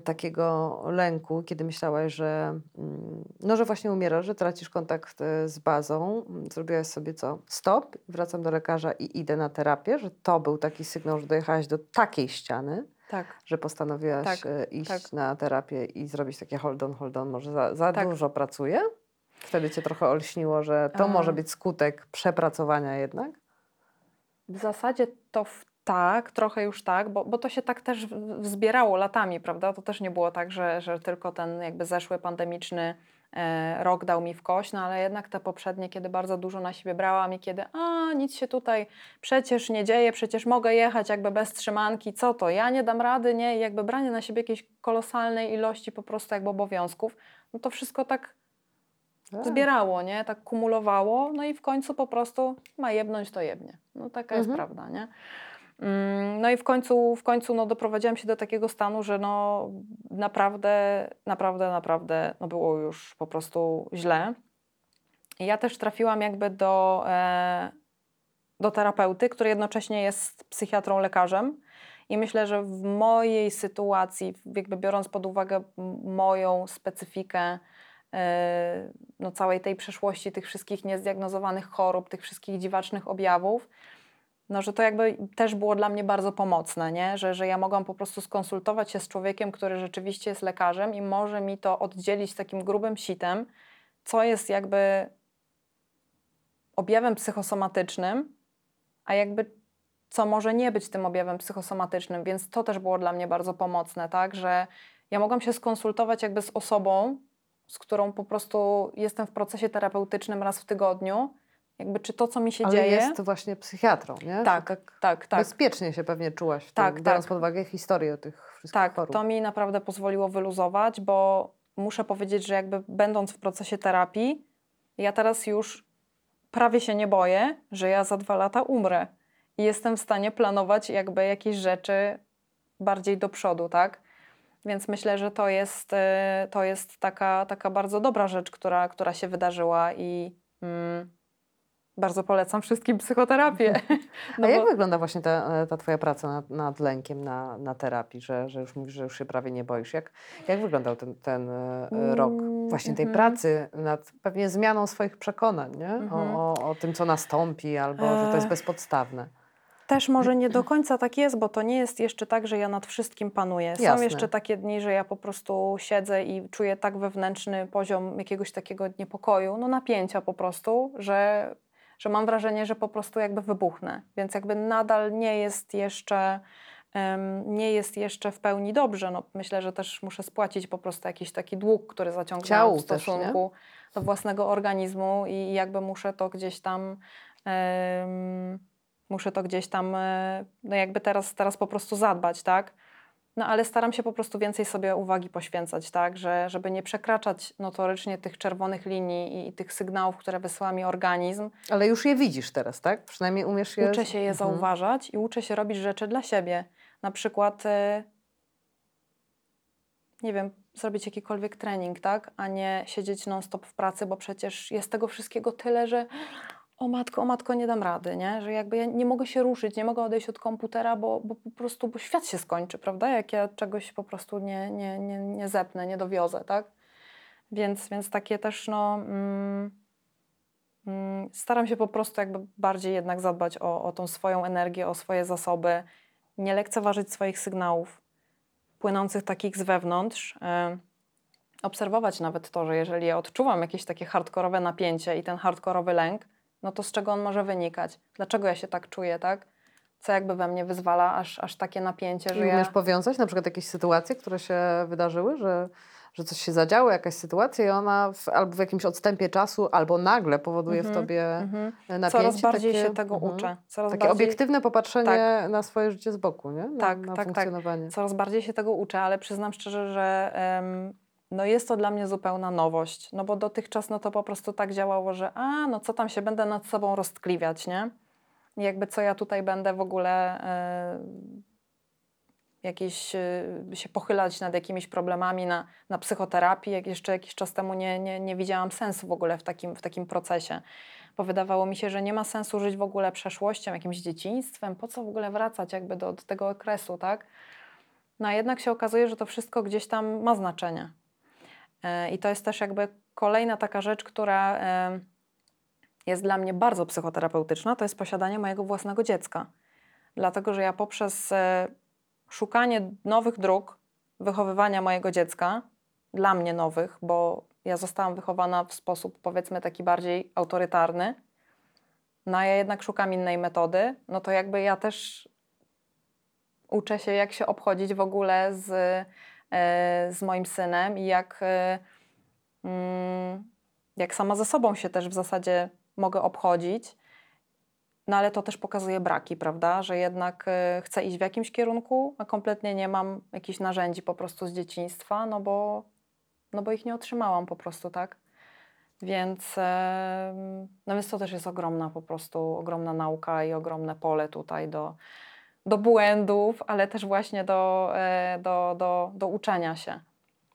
takiego lęku, kiedy myślałaś, że, mm, no, że właśnie umierasz, że tracisz kontakt e, z bazą. Mm, Zrobiłaś sobie co? Stop, wracam do lekarza i idę na terapię, że to był taki sygnał, że dojechałaś do takiej ściany, tak. że postanowiłaś Tak, e, iść tak. na terapię i zrobić takie hold on, hold on, może za, za Tak. dużo pracuję? Wtedy cię trochę olśniło, że to może być skutek przepracowania jednak? W zasadzie to w, tak, trochę już tak, bo, bo to się tak też wzbierało latami, prawda? To też nie było tak, że, że tylko ten jakby zeszły pandemiczny e, rok dał mi w kość, no ale jednak te poprzednie, kiedy bardzo dużo na siebie brałam i kiedy a nic się tutaj przecież nie dzieje, przecież mogę jechać jakby bez trzymanki, co to, ja nie dam rady, nie? I jakby branie na siebie jakiejś kolosalnej ilości po prostu jakby obowiązków, no to wszystko tak Tak. zbierało, nie? Tak kumulowało, no i w końcu po prostu ma jebnąć, to jebnie. No taka jest Mhm. prawda, nie? Mm, No i w końcu, w końcu no, doprowadziłam się do takiego stanu, że no naprawdę, naprawdę, naprawdę no, było już po prostu źle. I ja też trafiłam jakby do, e, do terapeuty, który jednocześnie jest psychiatrą, lekarzem. I myślę, że w mojej sytuacji, jakby biorąc pod uwagę moją specyfikę, e, no, całej tej przeszłości, tych wszystkich niezdiagnozowanych chorób, tych wszystkich dziwacznych objawów, no, że to jakby też było dla mnie bardzo pomocne, nie? Że, że ja mogłam po prostu skonsultować się z człowiekiem, który rzeczywiście jest lekarzem i może mi to oddzielić takim grubym sitem, co jest jakby objawem psychosomatycznym, a jakby co może nie być tym objawem psychosomatycznym, więc to też było dla mnie bardzo pomocne, tak, że ja mogłam się skonsultować jakby z osobą, z którą po prostu jestem w procesie terapeutycznym raz w tygodniu, jakby czy to, co mi się Ale dzieje... jest właśnie psychiatrą, nie? Tak, tak tak, tak. bezpiecznie się pewnie czułaś w Tak, tym, tak. biorąc pod uwagę historię tych wszystkich Tak, chorób. to mi naprawdę pozwoliło wyluzować, bo muszę powiedzieć, że jakby będąc w procesie terapii, ja teraz już prawie się nie boję, że ja za dwa lata umrę i jestem w stanie planować jakby jakieś rzeczy bardziej do przodu, tak? Więc myślę, że to jest, e, to jest taka, taka bardzo dobra rzecz, która, która się wydarzyła i mm, bardzo polecam wszystkim psychoterapię. <laughs> No A jak bo- wygląda właśnie ta, ta twoja praca nad, nad lękiem na, na terapii, że, że już mówisz, że już się prawie nie boisz? Jak, jak wyglądał ten, ten e, e, rok Mm, właśnie tej mhm. pracy nad pewnie zmianą swoich przekonań, nie? Mhm. O, o, o tym, co nastąpi, albo że to jest E, bezpodstawne. Też może nie do końca tak jest, bo to nie jest jeszcze tak, że ja nad wszystkim panuję. Są Jasne. jeszcze takie dni, że ja po prostu siedzę i czuję tak wewnętrzny poziom jakiegoś takiego niepokoju, no napięcia po prostu, że, że mam wrażenie, że po prostu jakby wybuchnę. Więc jakby nadal nie jest jeszcze, nie jest jeszcze w pełni dobrze. No, myślę, że też muszę spłacić po prostu jakiś taki dług, który zaciągnęłam Ciału w też, stosunku do własnego organizmu i jakby muszę to gdzieś tam... em, muszę to gdzieś tam, e, no jakby teraz, teraz po prostu zadbać, tak? No ale staram się po prostu więcej sobie uwagi poświęcać, tak? Że, żeby nie przekraczać notorycznie tych czerwonych linii i, i tych sygnałów, które wysyła mi organizm. Ale już je widzisz teraz, tak? Przynajmniej umiesz je... Uczę się je Mhm. zauważać i uczę się robić rzeczy dla siebie. Na przykład, e, nie wiem, zrobić jakikolwiek trening, tak? A nie siedzieć non-stop w pracy, bo przecież jest tego wszystkiego tyle, że o matko, o matko, nie dam rady, nie? Że jakby ja nie mogę się ruszyć, nie mogę odejść od komputera, bo, bo po prostu, bo świat się skończy, prawda? Jak ja czegoś po prostu nie, nie, nie, nie zepnę, nie dowiozę, tak? Więc, więc takie też, no... Mm, mm, staram się po prostu jakby bardziej jednak zadbać o, o tą swoją energię, o swoje zasoby, nie lekceważyć swoich sygnałów płynących takich z wewnątrz. e, obserwować nawet to, że jeżeli ja odczuwam jakieś takie hardkorowe napięcie i ten hardkorowy lęk, no to z czego on może wynikać? Dlaczego ja się tak czuję, tak? Co jakby we mnie wyzwala aż, aż takie napięcie, I że ja... umiesz powiązać na przykład jakieś sytuacje, które się wydarzyły, że, że coś się zadziało, jakaś sytuacja i ona w, albo w jakimś odstępie czasu, albo nagle powoduje Mhm, w tobie Mhm. napięcie. Coraz bardziej takie, się tego mhm, uczę. Coraz Takie bardziej... obiektywne popatrzenie Tak. na swoje życie z boku, nie? Na, Tak, na tak, tak. funkcjonowanie. Coraz bardziej się tego uczę, ale przyznam szczerze, że em, no jest to dla mnie zupełna nowość. No bo dotychczas no to po prostu tak działało, że a, no co tam się będę nad sobą roztkliwiać, nie? jakby co ja tutaj będę w ogóle e, jakieś e, się pochylać nad jakimiś problemami na, na psychoterapii. Jak jeszcze jakiś czas temu nie, nie, nie widziałam sensu w ogóle w takim, w takim procesie, bo wydawało mi się, że nie ma sensu żyć w ogóle przeszłością, jakimś dzieciństwem, po co w ogóle wracać jakby do, do tego okresu, tak? No a jednak się okazuje, że to wszystko gdzieś tam ma znaczenie. E, I to jest też jakby kolejna taka rzecz, która jest dla mnie bardzo psychoterapeutyczna, to jest posiadanie mojego własnego dziecka. Dlatego, że ja poprzez e, szukanie nowych dróg wychowywania mojego dziecka, dla mnie nowych, bo ja zostałam wychowana w sposób powiedzmy taki bardziej autorytarny, no a ja jednak szukam innej metody, no to jakby ja też uczę się, jak się obchodzić w ogóle z, z moim synem i jak, e, mm, jak sama ze sobą się też w zasadzie mogę obchodzić. No ale to też pokazuje braki, prawda? Że jednak e, chcę iść w jakimś kierunku, a kompletnie nie mam jakichś narzędzi po prostu z dzieciństwa, no bo, no bo ich nie otrzymałam po prostu, tak? Więc, no więc to też jest ogromna po prostu, ogromna nauka i ogromne pole tutaj do, do błędów, ale też właśnie do, e, do, do, do uczenia się.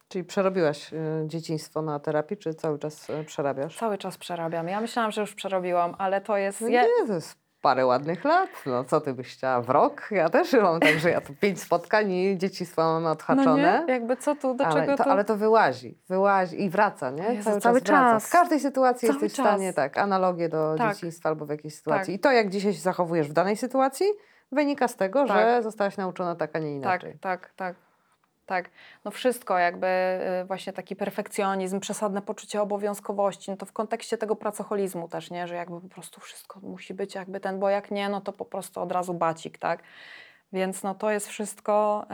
Czyli przerobiłaś y, dzieciństwo na terapii, czy cały czas y, przerabiasz? Cały czas przerabiam. Ja myślałam, że już przerobiłam, ale to jest... No nie, to jest parę ładnych lat. No co ty byś chciała w rok? Ja też mam tak, że ja tu <laughs> pięć spotkań i dzieciństwo mam no odhaczone. nie? Jakby co tu, do ale, czego to, tu... ale to wyłazi, wyłazi i wraca, nie? Jezu, cały, cały czas czas. W każdej sytuacji Cały jesteś w stanie, tak, analogię do Tak. dzieciństwa albo w jakiejś sytuacji. Tak. I to, jak dzisiaj się zachowujesz w danej sytuacji, wynika z tego, że Tak. zostałaś nauczona tak, a nie Tak, inaczej. tak, tak. Tak, no wszystko jakby y, właśnie taki perfekcjonizm, przesadne poczucie obowiązkowości, no to w kontekście tego pracoholizmu też, nie, że jakby po prostu wszystko musi być jakby ten, bo jak nie, no to po prostu od razu bacik, tak, więc no to jest wszystko,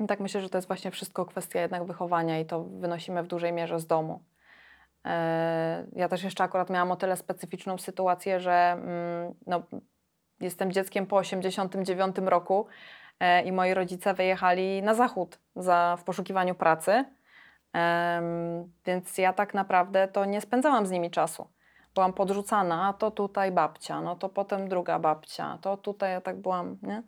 i tak myślę, że to jest właśnie wszystko kwestia jednak wychowania i to wynosimy w dużej mierze z domu. E, Ja też jeszcze akurat miałam o tyle specyficzną sytuację, że mm, no, jestem dzieckiem po 89 roku e, i moi rodzice wyjechali na zachód za, w poszukiwaniu pracy. Więc ja tak naprawdę to nie spędzałam z nimi czasu. Byłam podrzucana, a to tutaj babcia, no to potem druga babcia, to tutaj ja tak byłam, nie?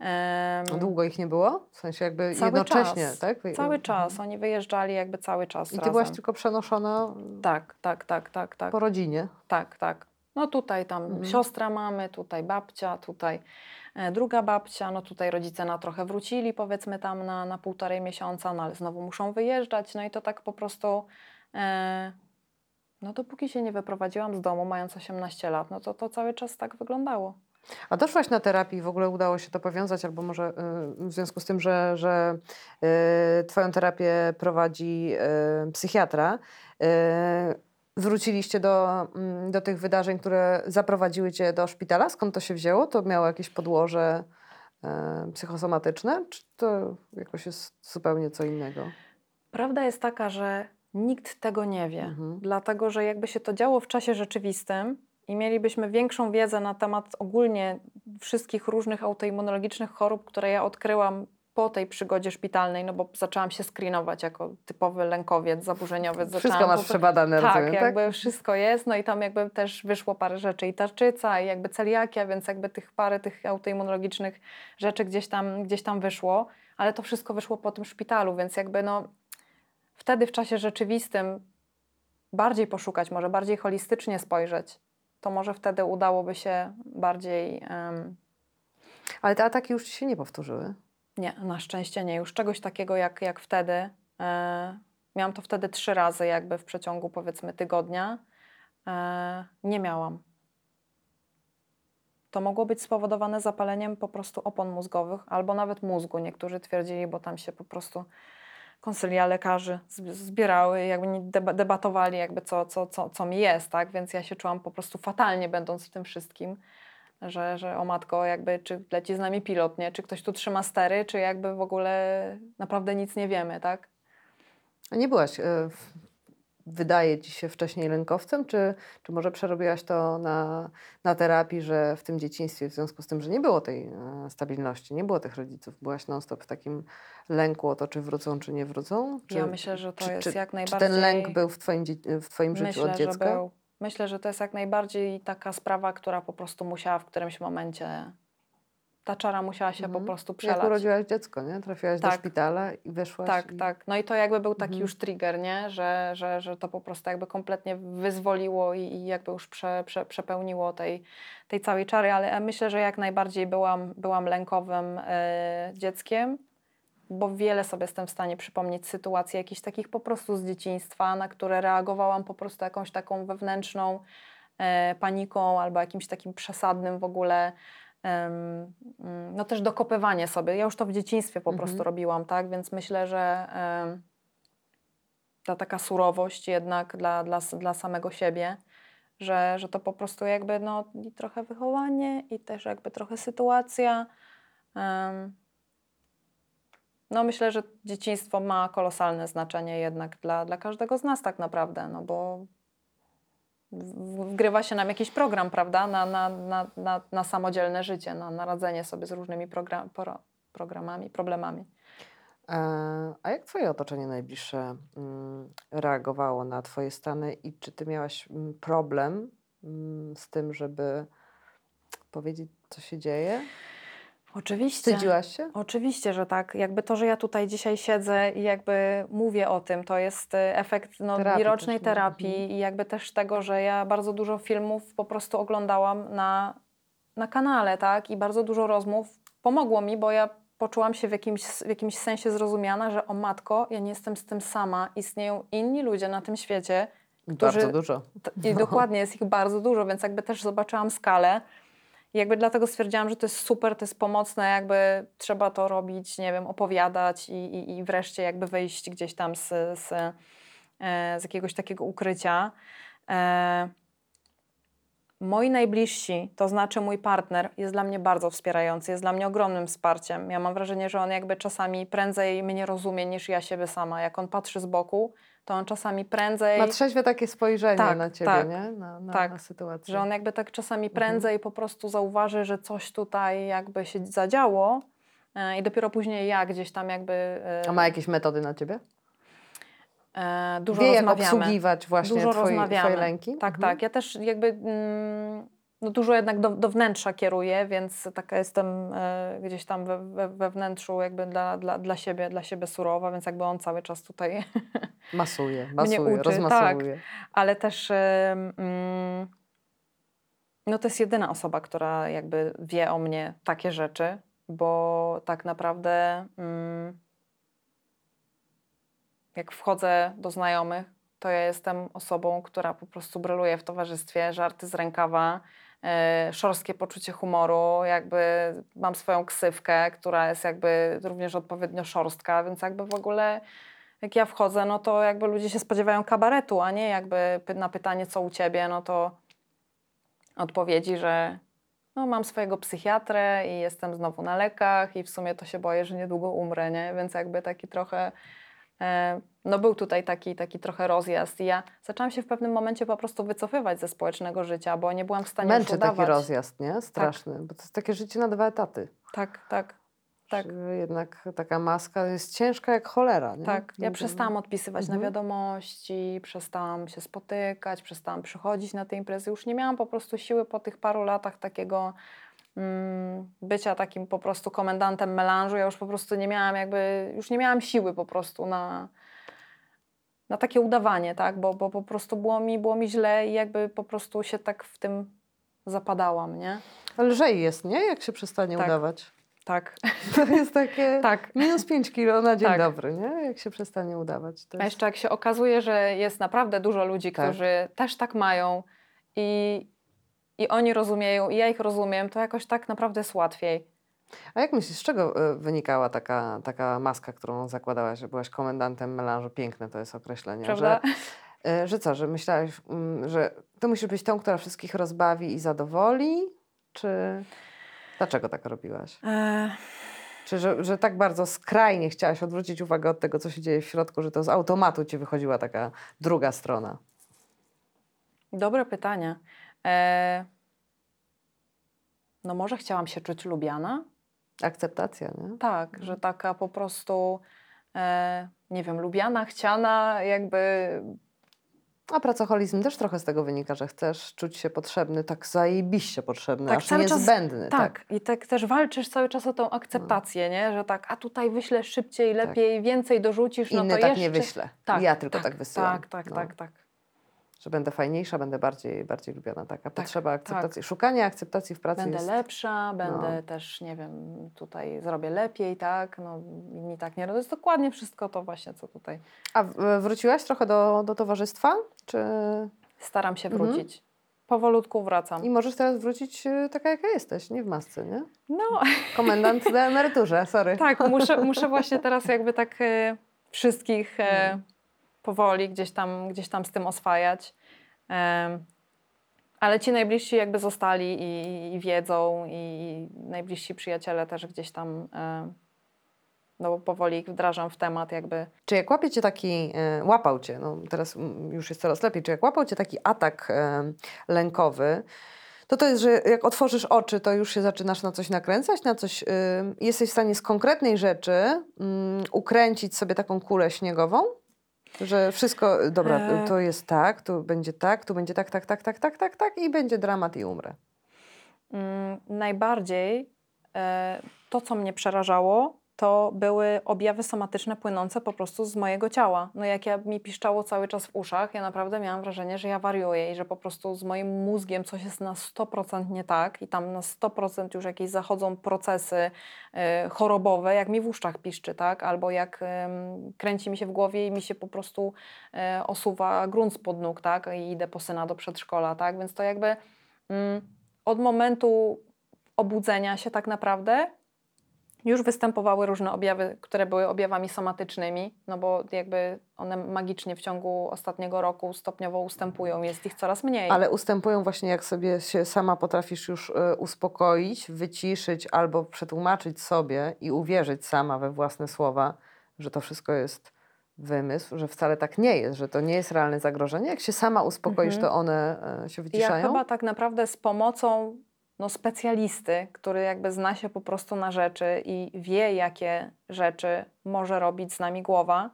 A Długo ich nie było? W sensie jakby Cały jednocześnie, czas. tak? Cały czas. Oni wyjeżdżali jakby cały czas I ty razem. byłaś tylko przenoszona Tak, tak, tak, tak, tak. po rodzinie. Tak, tak. No tutaj tam Mhm. siostra mamy, tutaj babcia, tutaj e, druga babcia, no tutaj rodzice na trochę wrócili, powiedzmy tam na, na półtorej miesiąca, no ale znowu muszą wyjeżdżać, no i to tak po prostu, e, no dopóki się nie wyprowadziłam z domu, mając 18 lat, no to to cały czas tak wyglądało. A doszłaś na terapii, w ogóle udało się to powiązać, albo może y, w związku z tym, że, że y, Twoją terapię prowadzi y, psychiatra, wróciliście do, mm, do tych wydarzeń, które zaprowadziły Cię do szpitala? Skąd to się wzięło? To miało jakieś podłoże psychosomatyczne, czy to jakoś jest zupełnie co innego? Prawda jest taka, że nikt tego nie wie, Mhm. dlatego że jakby się to działo w czasie rzeczywistym i mielibyśmy większą wiedzę na temat ogólnie wszystkich różnych autoimmunologicznych chorób, które ja odkryłam po tej przygodzie szpitalnej, no bo zaczęłam się screenować jako typowy lękowiec, zaburzeniowiec. Wszystko Zaczęłam masz po- przebadane, tak, rozumiem, tak? jakby wszystko jest, no i tam jakby też wyszło parę rzeczy i tarczyca i jakby celiakia, więc jakby tych parę tych autoimmunologicznych rzeczy gdzieś tam, gdzieś tam wyszło, ale to wszystko wyszło po tym szpitalu, więc jakby no wtedy w czasie rzeczywistym bardziej poszukać, może bardziej holistycznie spojrzeć, to może wtedy udałoby się bardziej... em, Ale te ataki już się nie powtórzyły. nie, na szczęście nie. Już czegoś takiego jak, jak wtedy. E, miałam to wtedy trzy razy, jakby w przeciągu powiedzmy tygodnia. E, nie miałam. To mogło być spowodowane zapaleniem po prostu opon mózgowych albo nawet mózgu. Niektórzy twierdzili, bo tam się po prostu konsylia lekarzy zb- zbierały, jakby debatowali, jakby co, co, co, co mi jest, tak? Więc ja się czułam po prostu fatalnie, będąc w tym wszystkim że, że o matko, jakby czy leci z nami pilot, nie? Czy ktoś tu trzyma stery, czy jakby w ogóle naprawdę nic nie wiemy, tak? A nie byłaś, w- wydaje ci się, wcześniej lękowcem, czy, czy może przerobiłaś to na, na terapii, że w tym dzieciństwie, w związku z tym, że nie było tej e, stabilności, nie było tych rodziców, byłaś non-stop w takim lęku o to, czy wrócą, czy nie wrócą? Czy, ja myślę, że to czy, jest czy, jak Czy najbardziej... ten lęk był w twoim, w twoim życiu myślę, od dziecka? Że był. Myślę, że to jest jak najbardziej taka sprawa, która po prostu musiała w którymś momencie, ta czara musiała się Mhm. po prostu Jak przelać. urodziłaś dziecko, nie? Trafiłaś do Tak. szpitala i wyszłaś. Tak, i... tak. No i to jakby był taki Mhm. już trigger, nie? Że, że, że to po prostu jakby kompletnie wyzwoliło i, i jakby już prze, prze, przepełniło tej, tej całej czary, ale myślę, że jak najbardziej byłam, byłam lękowym e, dzieckiem, bo wiele sobie jestem w stanie przypomnieć sytuacji jakichś takich po prostu z dzieciństwa, na które reagowałam po prostu jakąś taką wewnętrzną e, paniką albo jakimś takim przesadnym w ogóle no też dokopywanie sobie. Ja już to w dzieciństwie po Mhm. prostu robiłam, tak? Więc myślę, że ta taka surowość jednak dla, dla, dla samego siebie, że, że to po prostu jakby no i trochę wychowanie i też jakby trochę sytuacja. no myślę, że dzieciństwo ma kolosalne znaczenie jednak dla, dla każdego z nas tak naprawdę, no bo wgrywa się nam jakiś program, prawda, na, na, na, na, na samodzielne życie, na, na radzenie sobie z różnymi program, pro, programami, problemami. E, A jak twoje otoczenie najbliższe mm, reagowało na twoje stany i czy ty miałaś mm, problem mm, z tym, żeby powiedzieć, co się dzieje? Oczywiście. Wstydziłaś się? Oczywiście, że tak. Jakby to, że ja tutaj dzisiaj siedzę i jakby mówię o tym, to jest e, efekt no, Terapii i rocznej też, terapii Mhm. i jakby też tego, że ja bardzo dużo filmów po prostu oglądałam na, na kanale, tak? I bardzo dużo rozmów pomogło mi, bo ja poczułam się w jakimś, w jakimś sensie zrozumiana, że o matko, ja nie jestem z tym sama. Istnieją inni ludzie na tym świecie, Którzy- Bardzo dużo. I dokładnie jest ich bardzo dużo, więc jakby też zobaczyłam skalę. I jakby dlatego stwierdziłam, że to jest super, to jest pomocne, jakby trzeba to robić, nie wiem, opowiadać i, i, i wreszcie jakby wyjść gdzieś tam z, z, e, z jakiegoś takiego ukrycia. E, moi najbliżsi, to znaczy mój partner, jest dla mnie bardzo wspierający, jest dla mnie ogromnym wsparciem. Ja mam wrażenie, że on jakby czasami prędzej mnie rozumie niż ja siebie sama. Jak on patrzy z boku, to on czasami prędzej... Ma trzeźwe takie spojrzenie Tak, na ciebie, tak, nie? Na, na, tak. na sytuację. Że on jakby tak czasami Mhm. prędzej po prostu zauważy, że coś tutaj jakby się zadziało e, i dopiero później ja gdzieś tam jakby e, A ma jakieś metody na ciebie? e, dużo Wie, jak rozmawiamy. obsługiwać właśnie Dużo twoje, rozmawiamy. twoje lęki? Tak, Mhm. tak. Ja też jakby mm, no dużo jednak do, do wnętrza kieruję, więc taka jestem e, gdzieś tam we, we, we wnętrzu jakby dla, dla, dla, siebie, dla siebie surowa, więc jakby on cały czas tutaj <laughs> Masuje, masuje, uczy, tak. rozmasowuje. ale też em, mm, no to jest jedyna osoba, która jakby wie o mnie takie rzeczy, bo tak naprawdę mm, jak wchodzę do znajomych, to ja jestem osobą, która po prostu bryluje w towarzystwie, żarty z rękawa, e, szorstkie poczucie humoru, jakby mam swoją ksywkę, która jest jakby również odpowiednio szorstka, więc jakby w ogóle jak ja wchodzę, no to jakby ludzie się spodziewają kabaretu, a nie jakby na pytanie, co u ciebie, no to odpowiedzi, że no, mam swojego psychiatrę i jestem znowu na lekach i w sumie to się boję, że niedługo umrę, nie? Więc jakby taki trochę, no był tutaj taki, taki trochę rozjazd i ja zaczęłam się w pewnym momencie po prostu wycofywać ze społecznego życia, bo nie byłam w stanie Męczy taki rozjazd, nie? Straszny, bo to jest takie życie na dwa etaty. Tak, tak, tak. Jednak taka maska jest ciężka jak cholera, nie? Tak, ja przestałam odpisywać Mhm. na wiadomości, przestałam się spotykać, przestałam przychodzić na te imprezy. Już nie miałam po prostu siły po tych paru latach takiego bycia takim po prostu komendantem melanżu. Ja już po prostu nie miałam jakby, już nie miałam siły po prostu na, na takie udawanie, tak? Bo, bo po prostu było mi, było mi źle i jakby po prostu się tak w tym zapadałam, nie? Lżej jest, nie? Jak się przestanie Tak. udawać. Tak, <laughs> To jest takie <laughs> tak. minus 5 kilo na dzień Tak. dobry, nie? Jak się przestanie udawać. To A jest... jeszcze jak się okazuje, że jest naprawdę dużo ludzi, Tak. którzy też tak mają i, i oni rozumieją, i ja ich rozumiem, to jakoś tak naprawdę jest łatwiej. A jak myślisz, z czego e, wynikała taka, taka maska, którą zakładałaś, że byłaś komendantem melanżu? Piękne to jest określenie. Prawda? Że, e, że co, że myślałaś, że ty musisz być tą, która wszystkich rozbawi i zadowoli? Czy dlaczego tak robiłaś? E, Czy że, że tak bardzo skrajnie chciałaś odwrócić uwagę od tego, co się dzieje w środku, że to z automatu ci wychodziła taka druga strona? dobre pytanie. E, no może chciałam się czuć lubiana? Akceptacja, nie? Tak, że taka po prostu, e, nie wiem, lubiana, chciana, jakby A pracoholizm też trochę z tego wynika, że chcesz czuć się potrzebny, tak zajebiście potrzebny, Tak, aż cały czas- niezbędny. Tak, i tak też walczysz cały czas o tą akceptację, nie? Że tak, a tutaj wyślesz szybciej, lepiej, więcej dorzucisz, no Tak. Inny to tak jeszcze... nie wyślę. Ja tylko tak wysyłam. Tak, tak, No. tak, tak. Że będę fajniejsza, będę bardziej, bardziej lubiana. Taka potrzeba tak. akceptacji. Szukanie akceptacji w pracy Będę jest... lepsza, będę no. też, nie wiem, tutaj zrobię lepiej, tak? No inni tak nie robią. To jest dokładnie wszystko to właśnie, co tutaj A wróciłaś trochę do, do towarzystwa? Czy... staram się Mhm. wrócić. Powolutku wracam. I możesz teraz wrócić e, taka, jaka jesteś, nie w masce, nie? No, Komendant na emeryturze, sorry. tak, muszę, muszę <laughs> właśnie teraz jakby tak e, wszystkich Mhm. Powoli gdzieś tam, gdzieś tam z tym oswajać. Ale ci najbliżsi jakby zostali i, i wiedzą i najbliżsi przyjaciele też gdzieś tam no powoli ich wdrażam w temat jakby Czy jak łapie cię taki, e, łapał cię, no teraz mm, już jest coraz lepiej, czy jak łapał cię taki atak e, lękowy, to to jest, że jak otworzysz oczy, to już się zaczynasz na coś nakręcać, na coś, y, jesteś w stanie z konkretnej rzeczy mm, ukręcić sobie taką kulę śniegową? Że wszystko, dobra, E. to jest tak, tu będzie tak, tu będzie tak, tak, tak, tak, tak, tak, tak i będzie dramat i umrę. Mm, najbardziej e, to, co mnie przerażało, to były objawy somatyczne płynące po prostu z mojego ciała. No jak ja, mi piszczało cały czas w uszach, ja naprawdę miałam wrażenie, że ja wariuję i że po prostu z moim mózgiem coś jest na 100% nie tak i tam na 100% już jakieś zachodzą procesy e, chorobowe, jak mi w uszach piszczy, tak? Albo jak em, kręci mi się w głowie i mi się po prostu e, osuwa grunt spod nóg, tak? I idę po syna do przedszkola, tak? Więc to jakby od momentu obudzenia się tak naprawdę już występowały różne objawy, które były objawami somatycznymi, no bo jakby one magicznie w ciągu ostatniego roku stopniowo ustępują, jest ich coraz mniej. Ale ustępują właśnie, jak sobie się sama potrafisz już e, uspokoić, wyciszyć albo przetłumaczyć sobie i uwierzyć sama we własne słowa, że to wszystko jest wymysł, że wcale tak nie jest, że to nie jest realne zagrożenie. Jak się sama uspokoisz, Mhm. to one e, się ja wyciszają? chyba tak naprawdę z pomocą no, specjalisty, który jakby zna się po prostu na rzeczy i wie, jakie rzeczy może robić z nami głowa,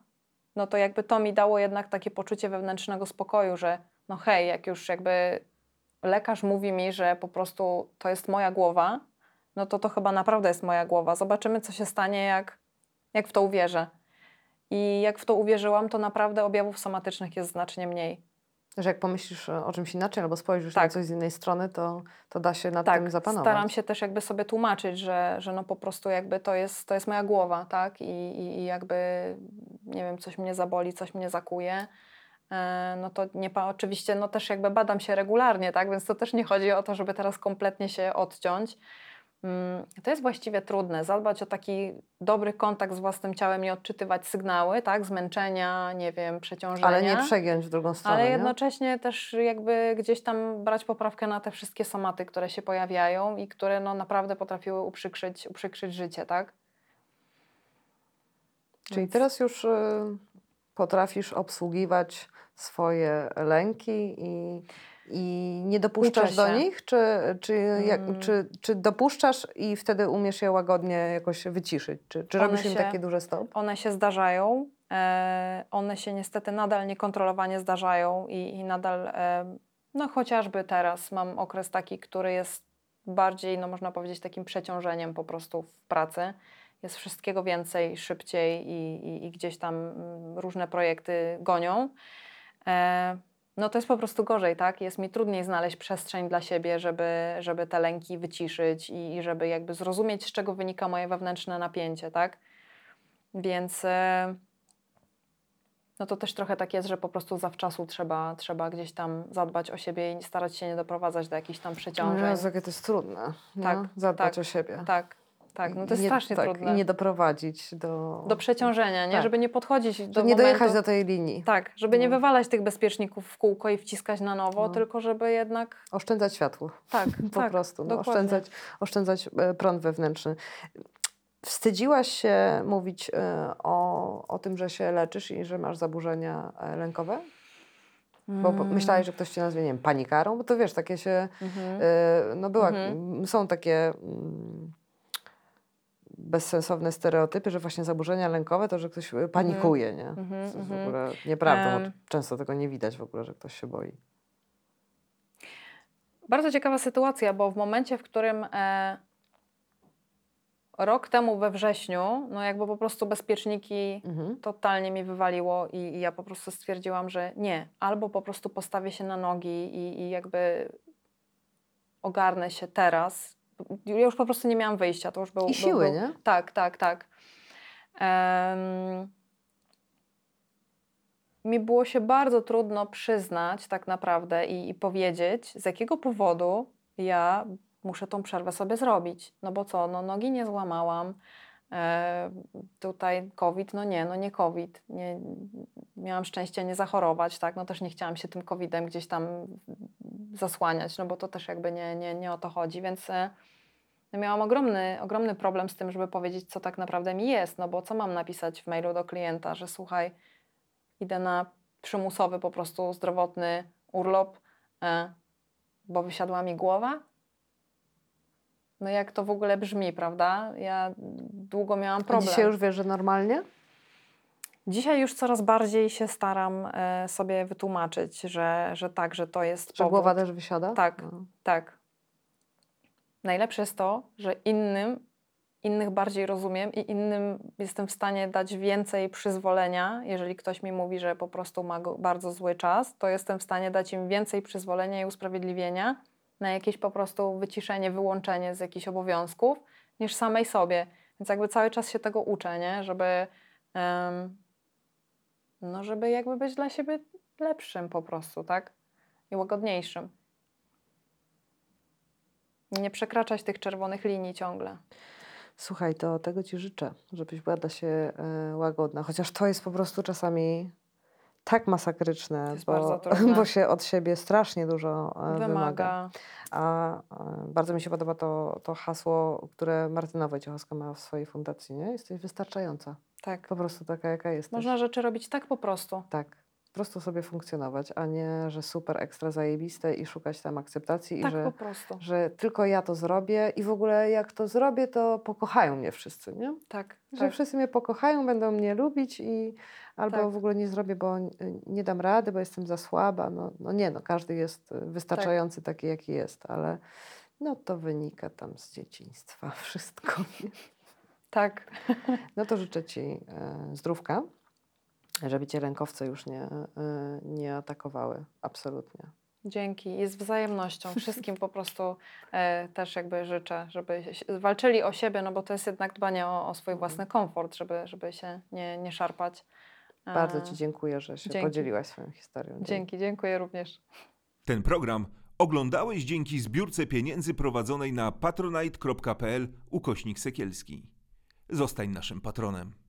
no to jakby to mi dało jednak takie poczucie wewnętrznego spokoju, że no hej, jak już jakby lekarz mówi mi, że po prostu to jest moja głowa, no to to chyba naprawdę jest moja głowa. Zobaczymy, co się stanie, jak, jak w to uwierzę. I jak w to uwierzyłam, to naprawdę objawów somatycznych jest znacznie mniej. Że jak pomyślisz o czymś inaczej albo spojrzysz na Tak. coś z innej strony, to, to da się nad tak, tym zapanować. staram się też jakby sobie tłumaczyć, że, że no po prostu jakby to jest, to jest moja głowa, tak? I, i, I jakby, nie wiem, coś mnie zaboli, coś mnie zakuje, e, no to nie, pa- oczywiście no też jakby badam się regularnie, tak? Więc to też nie chodzi o to, żeby teraz kompletnie się odciąć. Mm, To jest właściwie trudne, zadbać o taki dobry kontakt z własnym ciałem i odczytywać sygnały, tak? Zmęczenia, nie wiem, przeciążenia. Ale nie przegiąć w drugą stronę, Ale nie? jednocześnie też jakby gdzieś tam brać poprawkę na te wszystkie somaty, które się pojawiają i które no naprawdę potrafiły uprzykrzyć, uprzykrzyć życie, tak? Czyli Więc- teraz już y, potrafisz obsługiwać swoje lęki i, i nie dopuszczasz do nich? Czy, czy, jak, Mm. czy, czy dopuszczasz i wtedy umiesz je łagodnie jakoś wyciszyć? Czy, czy One robisz im się- takie duże stop? One się zdarzają, e, one się niestety nadal niekontrolowanie zdarzają i, i nadal, e, no chociażby teraz mam okres taki, który jest bardziej, no można powiedzieć, takim przeciążeniem po prostu w pracy. Jest wszystkiego więcej, szybciej i, i, i gdzieś tam mm, różne projekty gonią. E, no to jest po prostu gorzej, tak? Jest mi trudniej znaleźć przestrzeń dla siebie, żeby, żeby te lęki wyciszyć i, i żeby jakby zrozumieć, z czego wynika moje wewnętrzne napięcie, tak? Więc e, no to też trochę tak jest, że po prostu zawczasu trzeba, trzeba gdzieś tam zadbać o siebie i starać się nie doprowadzać do jakichś tam przeciążeń. Jezu, jakie to jest trudne. Tak, Zadbać tak, o siebie. Tak, tak, no to jest nie, strasznie tak, trudne. I nie doprowadzić do... do przeciążenia, nie? Tak. Żeby nie podchodzić do nie momentu... dojechać do tej linii. Tak, żeby nie No. wywalać tych bezpieczników w kółko i wciskać na nowo, No. tylko żeby jednak... Oszczędzać światło. Tak, <laughs> Po tak, prostu. No, oszczędzać, oszczędzać e, prąd wewnętrzny. Wstydziłaś się mówić e, o, o tym, że się leczysz i że masz zaburzenia e, lękowe? Bo Mm. myślałeś, że ktoś cię nazwie, nie wiem, panikarą? Bo to wiesz, takie się, Mhm. e, no była, Mhm. są takie mm, bezsensowne stereotypy, że właśnie zaburzenia lękowe to, że ktoś e, panikuje, nie? Mhm, To jest w mhm. ogóle nieprawdą. bo Em. Często tego nie widać w ogóle, że ktoś się boi. Bardzo ciekawa sytuacja, bo w momencie, w którym e, rok temu we wrześniu, no jakby po prostu bezpieczniki Mhm. totalnie mi wywaliło i, i ja po prostu stwierdziłam, że nie. Albo po prostu postawię się na nogi i, i jakby ogarnę się teraz. Ja już po prostu nie miałam wyjścia. To już był, I siły, był, nie? Tak, tak, tak. Em, mi było się bardzo trudno przyznać tak naprawdę i, i powiedzieć, z jakiego powodu ja muszę tą przerwę sobie zrobić. No bo co, no nogi nie złamałam, e, tutaj COVID, no nie, no nie COVID. Nie, miałam szczęście nie zachorować, tak, no też nie chciałam się tym COVIDem gdzieś tam zasłaniać, no bo to też jakby nie, nie, nie o to chodzi, więc e, no miałam ogromny, ogromny problem z tym, żeby powiedzieć, co tak naprawdę mi jest, no bo co mam napisać w mailu do klienta, że słuchaj, idę na przymusowy po prostu zdrowotny urlop, e, bo wysiadła mi głowa? No jak to w ogóle brzmi, prawda? Ja długo miałam A problem. dzisiaj już wiesz, że normalnie? Dzisiaj już coraz bardziej się staram e, sobie wytłumaczyć, że, że tak, że to jest Że powód. głowa też wysiada? Tak. No. Tak. Najlepsze jest to, że innym, innych bardziej rozumiem i innym jestem w stanie dać więcej przyzwolenia. Jeżeli ktoś mi mówi, że po prostu ma bardzo zły czas, to jestem w stanie dać im więcej przyzwolenia i usprawiedliwienia na jakieś po prostu wyciszenie, wyłączenie z jakichś obowiązków, niż samej sobie. Więc jakby cały czas się tego uczę, nie? Żeby, em, no żeby jakby być dla siebie lepszym po prostu, tak? I łagodniejszym. Nie przekraczać tych czerwonych linii ciągle. Słuchaj, to tego Ci życzę, żebyś była dla siebie e, łagodna. Chociaż to jest po prostu czasami tak masakryczne, bo, <laughs> bo się od siebie strasznie dużo e, wymaga. Wymaga. A e, bardzo mi się podoba to, to hasło, które Martyna Wojciechowska ma w swojej fundacji, nie? Jesteś wystarczająca. Tak. Po prostu taka, jaka jesteś. Można rzeczy robić tak po prostu. Tak. Po prostu sobie funkcjonować, a nie, że super ekstra zajebiste i szukać tam akceptacji Tak i że, po prostu. że tylko ja to zrobię i w ogóle jak to zrobię, to pokochają mnie wszyscy, nie? Tak. Że tak. wszyscy mnie pokochają, będą mnie lubić i albo Tak. w ogóle nie zrobię, bo nie dam rady, bo jestem za słaba. No, no nie, no każdy jest y, wystarczający taki, jaki jest, ale no to wynika tam z dzieciństwa <laughs> wszystko. nie? Tak. No to życzę Ci e, zdrówka, żeby Cię rękowce już nie, e, nie atakowały. Absolutnie. Dzięki. Jest wzajemnością. <laughs> Wszystkim po prostu e, też jakby życzę, żeby walczyli o siebie, no bo to jest jednak dbanie o, o swój własny komfort, żeby, żeby się nie, nie szarpać. E, Bardzo Ci dziękuję, że się dzięki. podzieliłaś swoją historią. Dzięki, dziękuję również. Ten program oglądałeś dzięki zbiórce pieniędzy prowadzonej na patronite.pl ukośnik sekielski. Zostań naszym patronem.